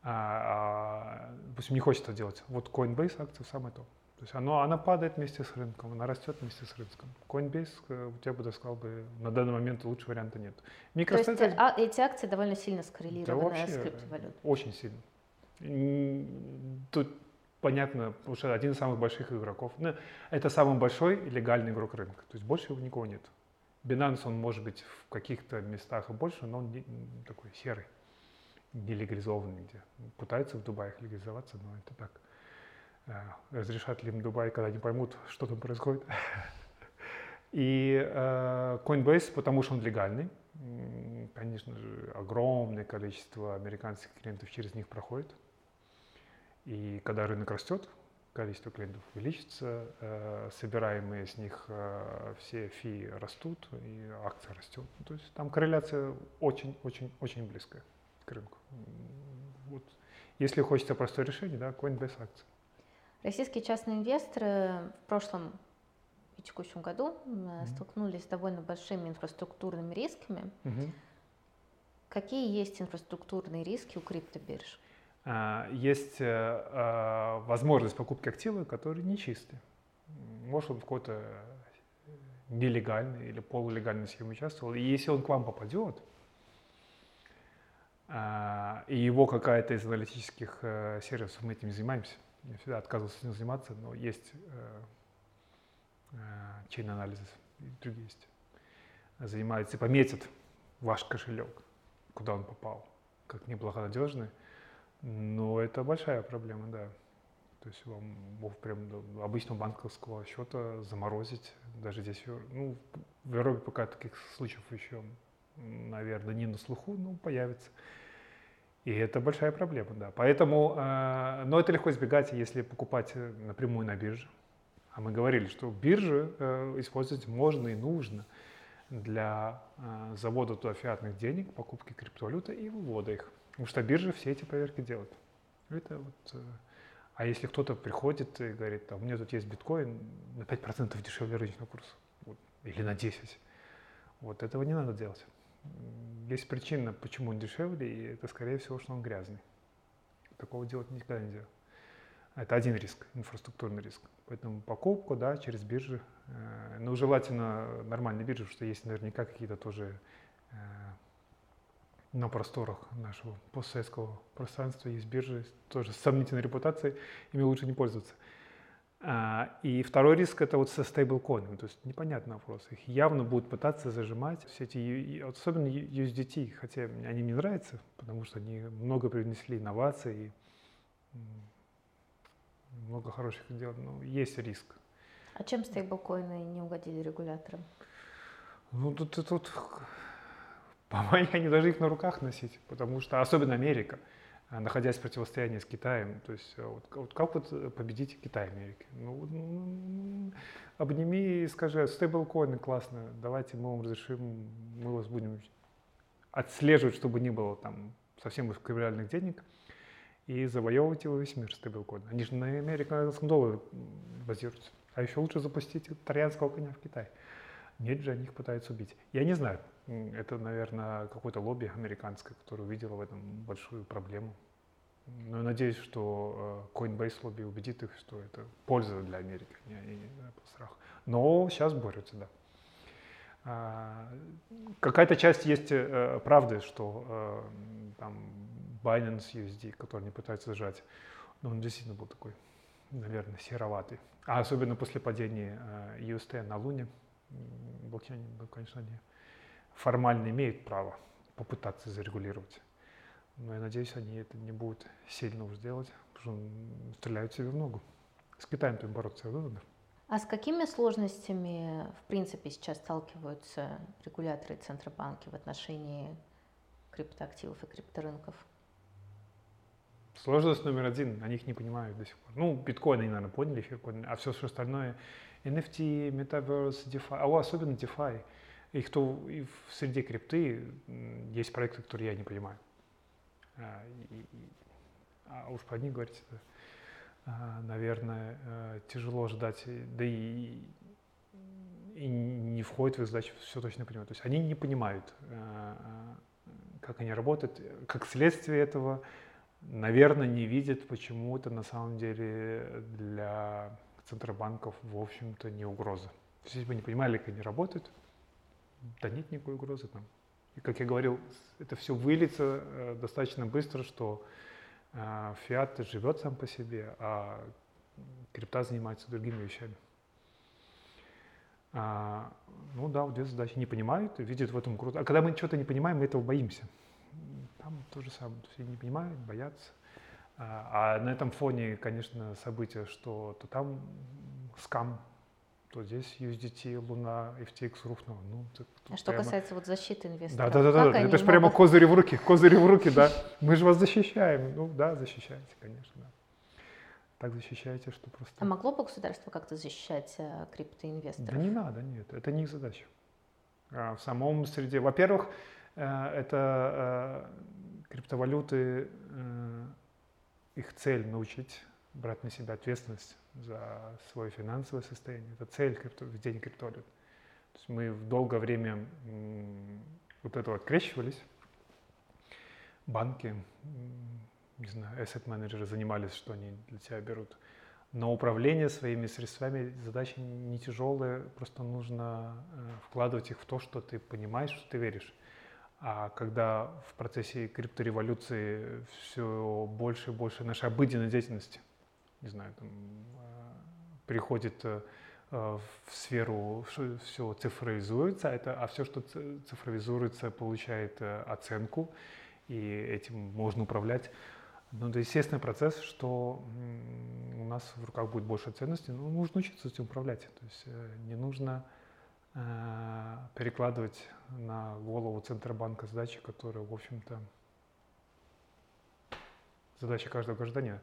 А, а, допустим, не хочется делать. Вот Coinbase акция самое то. То есть оно, она падает вместе с рынком, она растет вместе с рынком. Coinbase, э, я бы сказал, бы, на данный момент лучше варианта нет. То есть а, эти акции довольно сильно скоррелированы да, с криптовалютой? Очень сильно. Тут понятно, потому что один из самых больших игроков. Ну, это самый большой легальный игрок рынка. То есть больше его никого нет. Binance, он может быть в каких-то местах и больше, но он не, такой серый, нелегализованный где. Пытается в Дубае легализоваться, но это так. Э, разрешат ли им Дубай, когда они поймут, что там происходит. (laughs) И э, Coinbase, потому что он легальный, конечно же, огромное количество американских клиентов через них проходит. И когда рынок растет, количество клиентов увеличится, э, собираемые с них все фи растут, и акция растет. То есть там корреляция очень-очень-очень близкая к рынку. Вот. Если хочется простое решение, да, Coinbase акция. Российские частные инвесторы в прошлом и текущем году mm-hmm. столкнулись с довольно большими инфраструктурными рисками. Mm-hmm. Какие есть инфраструктурные риски у криптобирж? А, есть э, а, возможность покупки актива, которые нечистые. Может, он в какой-то нелегальной или полулегальной схеме участвовал. И если он к вам попадет, и его какая-то из аналитических э, сервисов, мы этим занимаемся, я всегда отказывался этим заниматься, но есть э, э, анализис, и другие есть. Занимается и пометит ваш кошелек, куда он попал, как неблагонадежный. Но это большая проблема, да. То есть вам мог прям обычного банковского счета заморозить. Даже здесь, ну, в Европе пока таких случаев еще, наверное, не на слуху, но появится. И это большая проблема, да. Поэтому, э, но это легко избегать, если покупать э, напрямую на бирже. А мы говорили, что биржи э, использовать можно и нужно для э, завода туда фиатных денег, покупки криптовалюты и вывода их. Потому что биржи все эти проверки делают. Это вот, э, а если кто-то приходит и говорит, а у меня тут есть биткоин на 5% дешевле рыночного курса, вот, или на 10%, вот этого не надо делать есть причина, почему он дешевле, и это, скорее всего, что он грязный. Такого делать никогда нельзя. Это один риск, инфраструктурный риск. Поэтому покупку, да, через биржи. Э, ну, желательно нормальные биржи, потому что есть наверняка какие-то тоже э, на просторах нашего постсоветского пространства есть биржи тоже с сомнительной репутацией, ими лучше не пользоваться. А, и второй риск это вот со стейблкоинами, то есть непонятный вопрос. Их явно будут пытаться зажимать все эти, особенно USDT, хотя они мне нравятся, потому что они много принесли инноваций, и много хороших дел, но есть риск. А чем стейблкоины не угодили регуляторам? Ну, тут, тут, тут (laughs) по-моему, они даже их на руках носить, потому что, особенно Америка, находясь в противостоянии с Китаем. То есть а, вот, вот как вот э, победить Китай Америки? Ну, ну, обними и скажи, стейблкоины классно, давайте мы вам разрешим, мы вас будем отслеживать, чтобы не было там совсем искривленных денег, и завоевывать его весь мир стейблкоин. Они же на американском долларе базируются. А еще лучше запустить итальянского коня в Китай. Нет же, они их пытаются убить. Я не знаю, это, наверное, какое-то лобби американское, которое увидело в этом большую проблему. Но я надеюсь, что э, Coinbase лобби убедит их, что это польза для Америки, не, не, не страх. Но сейчас борются, да. А, какая-то часть есть э, правды, что э, там Binance USD, который не пытаются зажать, но он действительно был такой, наверное, сероватый. А особенно после падения UST на Луне, блокчейн конечно, не формально имеют право попытаться зарегулировать. Но я надеюсь, они это не будут сильно уж делать, потому что стреляют себе в ногу. С Китаем-то бороться выгодно. А с какими сложностями, в принципе, сейчас сталкиваются регуляторы Центробанки в отношении криптоактивов и крипторынков? Сложность номер один, они их не понимают до сих пор. Ну, биткоин они, наверное, поняли, эфир поняли, а все, все остальное, NFT, Metaverse, DeFi, а особенно DeFi, их то и в среде крипты есть проекты, которые я не понимаю. А, и, а уж про них говорить, это, а, наверное, э, тяжело ждать, да и, и не входит в их задачу все точно понимать. То есть они не понимают, э, э, как они работают, как следствие этого наверное, не видят почему-то на самом деле для центробанков, в общем-то, не угроза. Если бы не понимали, как они работают, да нет никакой угрозы там. И, как я говорил, это все выльется э, достаточно быстро, что э, фиат живет сам по себе, а крипта занимается другими вещами. А, ну да, вот две задачи. Не понимают, видят в этом круто. А когда мы что-то не понимаем, мы этого боимся. Там то же самое. Все не понимают, боятся. А, а на этом фоне, конечно, события, что то там скам, то здесь USDT, Луна, FTX рухнула. Ну, это, а что прямо... касается вот защиты инвесторов? Да, да, да, да. это же прямо козыри в руки, козыри в руки, да. Мы же вас защищаем. Ну да, защищаете, конечно. Да. Так защищаете, что просто... А могло бы государство как-то защищать э, криптоинвесторов? Да не надо, нет, это не их задача. А в самом среде, во-первых, Э, это э, криптовалюты, их цель научить брать на себя ответственность за свое финансовое состояние. Это цель крипто, введения криптовалют. То есть мы в долгое время вот этого открещивались. Банки, не знаю, asset менеджеры занимались, что они для себя берут. Но управление своими средствами задача не тяжелая, просто нужно вкладывать их в то, что ты понимаешь, что ты веришь. А когда в процессе криптореволюции все больше и больше нашей обыденной деятельности, не знаю, там, э, приходит э, в сферу, все цифровизуется, это, а все, что цифровизуется, получает э, оценку, и этим можно управлять. Ну, это естественный процесс, что у нас в руках будет больше ценностей, но нужно учиться этим управлять. То есть не нужно Э, перекладывать на голову Центробанка задачи, которые, в общем-то, задача каждого гражданина.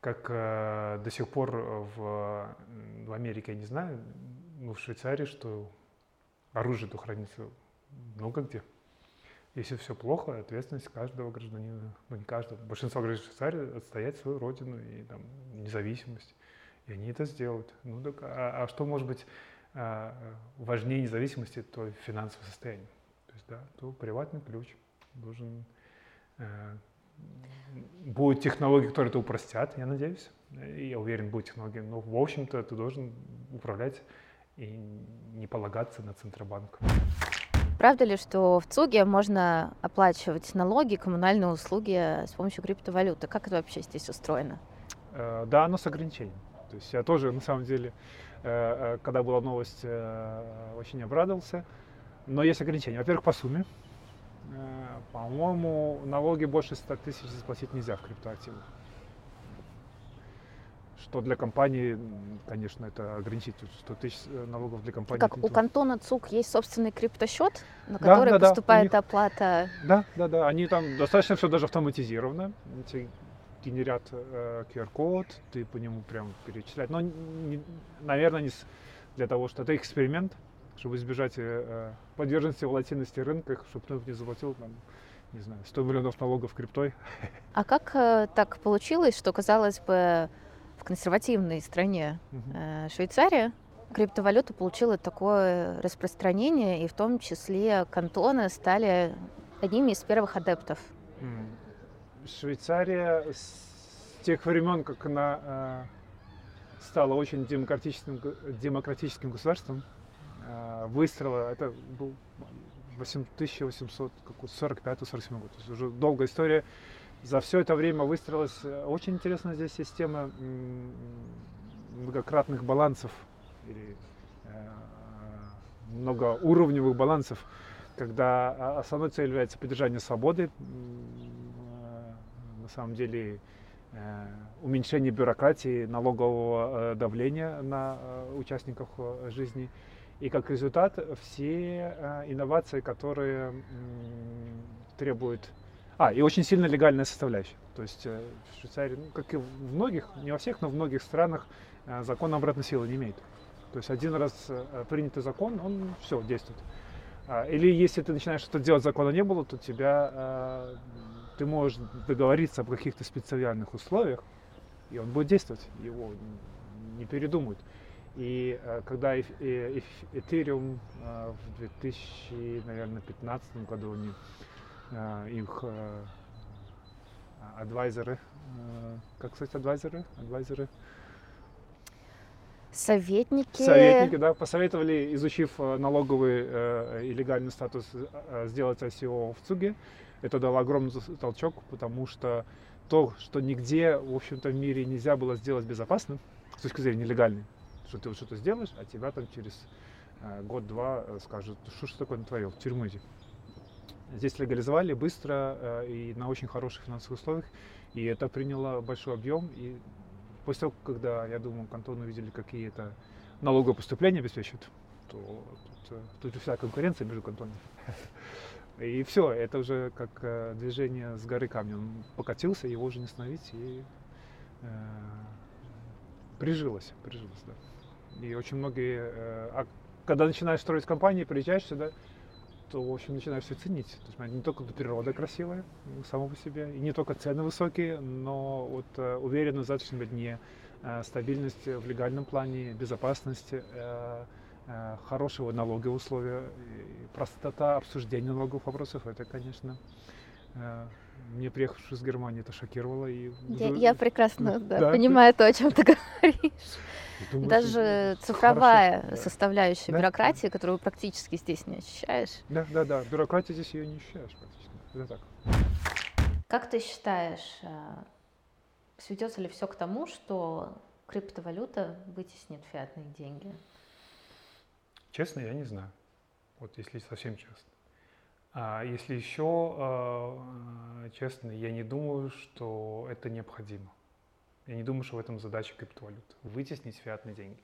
Как э, до сих пор в, в Америке, я не знаю, ну, в Швейцарии, что оружие-то хранится много где. Если все плохо, ответственность каждого гражданина, ну не каждого, большинство граждан Швейцарии отстоять свою родину и там, независимость. И они это сделают. Ну так, а, а что может быть важнее независимости, то финансовое состояние. То есть, да, то приватный ключ должен... Э, будут технологии, которые это упростят, я надеюсь. Я уверен, будут технологии. Но, в общем-то, ты должен управлять и не полагаться на Центробанк. Правда ли, что в ЦУГе можно оплачивать налоги, коммунальные услуги с помощью криптовалюты? Как это вообще здесь устроено? Э, да, оно с ограничением. То есть я тоже, на самом деле, Э, э, когда была новость, э, очень обрадовался. Но есть ограничения. Во-первых, по сумме. По-моему, налоги больше 100 тысяч заплатить нельзя в криптоактивах. Что для компании, конечно, это ограничитель. 100 тысяч налогов для компании. Как у кантона ЦУК есть собственный криптосчет, на который да, да, поступает да, них, оплата? Да, да, да. Они там достаточно все даже автоматизировано. Эти генерят э, QR-код, ты по нему прям перечислять. Но, не, наверное, не с, для того, что это эксперимент, чтобы избежать э, подверженности волатильности рынка, чтобы кто-то не заплатил там, не знаю, 100 миллионов налогов криптой. А как э, так получилось, что, казалось бы, в консервативной стране э, Швейцария криптовалюта получила такое распространение, и в том числе кантоны стали одними из первых адептов? Швейцария с тех времен, как она э, стала очень демократическим, демократическим государством, э, выстроила, это был 1845-47 год, то есть уже долгая история. За все это время выстроилась э, очень интересная здесь система многократных балансов или многоуровневых балансов. когда а, основной целью является поддержание свободы, на самом деле уменьшение бюрократии, налогового давления на участников жизни. И как результат все инновации, которые требуют а, и очень сильно легальная составляющая. То есть э, в Швейцарии, ну, как и в многих, не во всех, но в многих странах э, закон обратной силы не имеет. То есть один раз э, принятый закон, он все, действует. А, или если ты начинаешь что-то делать, закона не было, то тебя, ты можешь договориться об каких-то специальных условиях, и он будет действовать, его не передумают. И когда Ethereum в 2015 году они Э, их э, адвайзеры, э, как сказать, адвайзеры, адвайзеры, Советники. Советники, да, посоветовали, изучив налоговый э, и легальный статус, э, сделать ICO в ЦУГе. Это дало огромный толчок, потому что то, что нигде, в общем-то, в мире нельзя было сделать безопасным, с точки зрения нелегальной, что ты вот что-то сделаешь, а тебя там через э, год-два скажут, что ж такое натворил, в тюрьму иди. Здесь легализовали быстро э, и на очень хороших финансовых условиях. И это приняло большой объем. И после того, когда, я думаю, кантоны увидели, какие это налоговые поступления обеспечивают, то тут, э, тут вся конкуренция между кантонами. (laughs) И все, это уже как э, движение с горы камня. Он покатился, его уже не остановить, и э, прижилось, прижилось, да. И очень многие, э, а когда начинаешь строить компании, приезжаешь сюда, то, в общем, начинаешь все ценить. То есть не только природа красивая сама по себе, и не только цены высокие, но вот э, уверенность в завтрашнем дне, э, стабильность в легальном плане, безопасность, э, хорошие налоговые условия, простота обсуждения налоговых вопросов, это, конечно, мне приехавший из Германии это шокировало. И... Я, я прекрасно (laughs) да, да, понимаю ты... то, о чем ты (laughs) говоришь. Думаю, Даже цифровая хорошо. составляющая да. бюрократии, да. которую практически здесь не ощущаешь. Да, да, да. Бюрократия здесь ее не ощущаешь практически. Это так. Как ты считаешь, э, сведется ли все к тому, что криптовалюта вытеснит фиатные деньги? Честно, я не знаю. Вот если совсем честно. А если еще э, честно, я не думаю, что это необходимо. Я не думаю, что в этом задача криптовалют. Вытеснить фиатные деньги.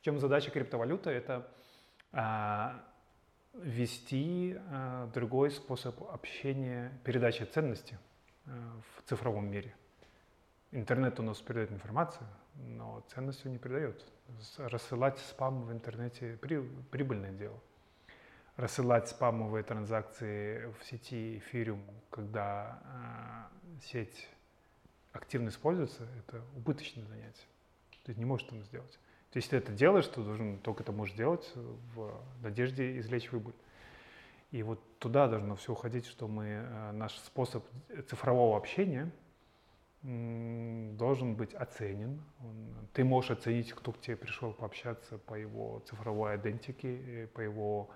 В чем задача криптовалюты? Это а, ввести а, другой способ общения, передачи ценности а, в цифровом мире. Интернет у нас передает информацию, но ценностью не передает. Рассылать спам в интернете при, прибыльное дело. Рассылать спамовые транзакции в сети Ethereum, когда э, сеть активно используется, это убыточное занятие. Ты не можешь этого сделать. То есть, если ты это делаешь, то должен только это можешь делать в надежде извлечь выбыль. И вот туда должно все уходить, что мы, э, наш способ цифрового общения должен быть оценен. Ты можешь оценить, кто к тебе пришел пообщаться по его цифровой идентике, по его,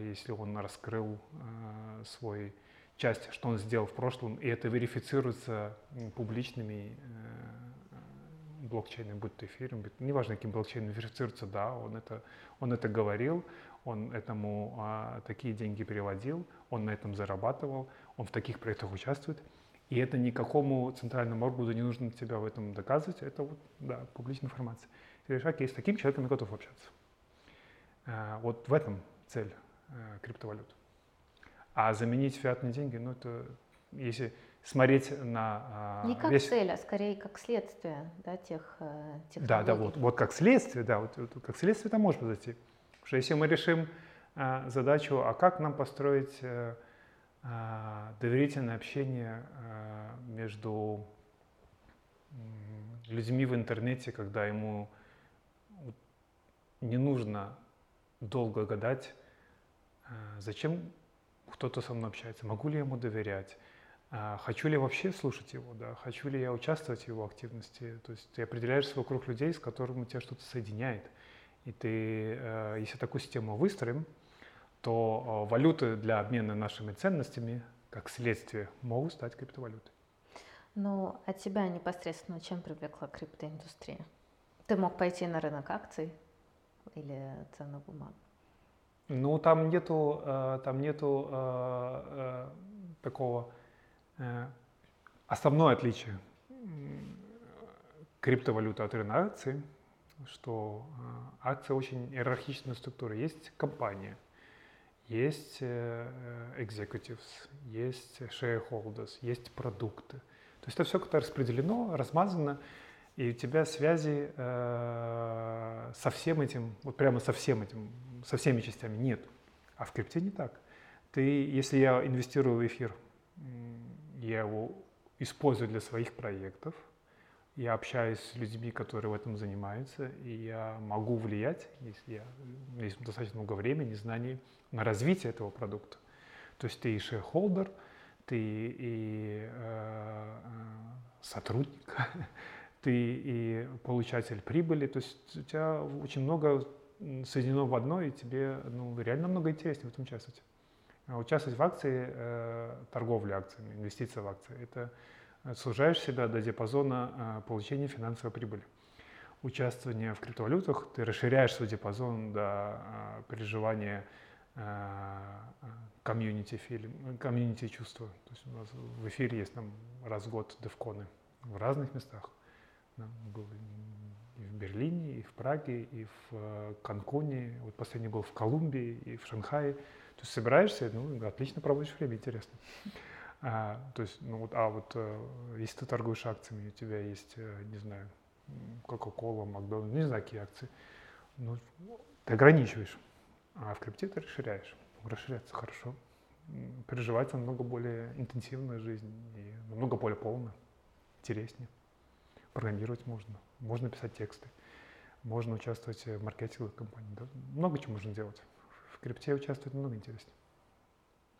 если он раскрыл а, свой часть, что он сделал в прошлом, и это верифицируется публичными э, блокчейнами, будь то эфиром, будь, неважно, каким блокчейном верифицируется, да, он это, он это говорил, он этому а, такие деньги переводил, он на этом зарабатывал, он в таких проектах участвует, и это никакому центральному органу не нужно тебя в этом доказывать, это вот, да, публичная информация. Ты говоришь, окей, с таким человеком я готов общаться. А, вот в этом цель а, криптовалют. А заменить фиатные деньги, ну это если смотреть на... А, Не как весь... цель, а скорее как следствие да, тех технологий. Да, да, вот, вот как следствие, да, вот, вот как следствие это может произойти. Потому что если мы решим а, задачу, а как нам построить а, а, доверительное общение а, между людьми в интернете, когда ему не нужно долго гадать, зачем кто-то со мной общается, могу ли я ему доверять, а, хочу ли я вообще слушать его, да, хочу ли я участвовать в его активности. То есть ты определяешь свой круг людей, с которыми тебя что-то соединяет. И ты, э, если такую систему выстроим, то э, валюты для обмена нашими ценностями, как следствие, могут стать криптовалютой. Ну, а тебя непосредственно чем привлекла криптоиндустрия? Ты мог пойти на рынок акций или ценных бумаг? Ну, там нету, э, там нету э, э, такого основное отличие криптовалюты от рынка акций, что акция очень иерархичная структура. Есть компания, есть executives, есть shareholders, есть продукты. То есть это все как-то распределено, размазано, и у тебя связи э, со всем этим, вот прямо со всем этим, со всеми частями нет. А в крипте не так. Ты, если я инвестирую в эфир, я его использую для своих проектов, я общаюсь с людьми, которые в этом занимаются, и я могу влиять, если я, есть достаточно много времени, знаний на развитие этого продукта. То есть ты и шейхолдер, ты и э, э сотрудник, (laughs) ты и получатель прибыли, то есть у тебя очень много соединено в одно, и тебе ну, реально много интереснее в этом участвовать. А участвовать в акции, э, акциями, инвестиция в акции, это сужаешь себя до диапазона э, получения финансовой прибыли. Участвование в криптовалютах, ты расширяешь свой диапазон до э, переживания комьюнити фильм, комьюнити чувства. То есть у нас в эфире есть там раз в год девконы в разных местах. И в Берлине, и в Праге, и в э, Канкуне. Вот последний был в Колумбии и в Шанхае. То есть собираешься, ну, отлично проводишь время, интересно. А, то есть, ну вот, а вот э, если ты торгуешь акциями, у тебя есть, э, не знаю, Coca-Cola, Макдональдс, не знаю, какие акции, ну, ты ограничиваешь, а в крипте ты расширяешь. Расширяться хорошо. Переживать намного более интенсивная жизнь и намного более полно, интереснее программировать можно, можно писать тексты, можно участвовать в маркетинговых компаниях. Да? Много чего можно делать. В крипте участвовать много интереснее.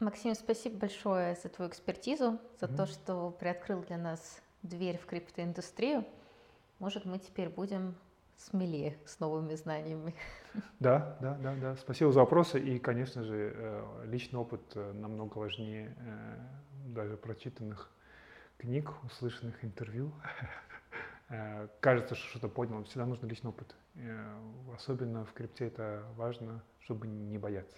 Максим, спасибо большое за твою экспертизу, за mm-hmm. то, что приоткрыл для нас дверь в криптоиндустрию. Может, мы теперь будем смелее с новыми знаниями. (laughs) Да, да, да, да. Спасибо за вопросы. И, конечно же, э, личный опыт э, намного важнее э, даже прочитанных книг, услышанных интервью. (laughs) Э, кажется, что что-то понял, всегда нужно личный опыт. Э, особенно в крипте это важно, чтобы не бояться.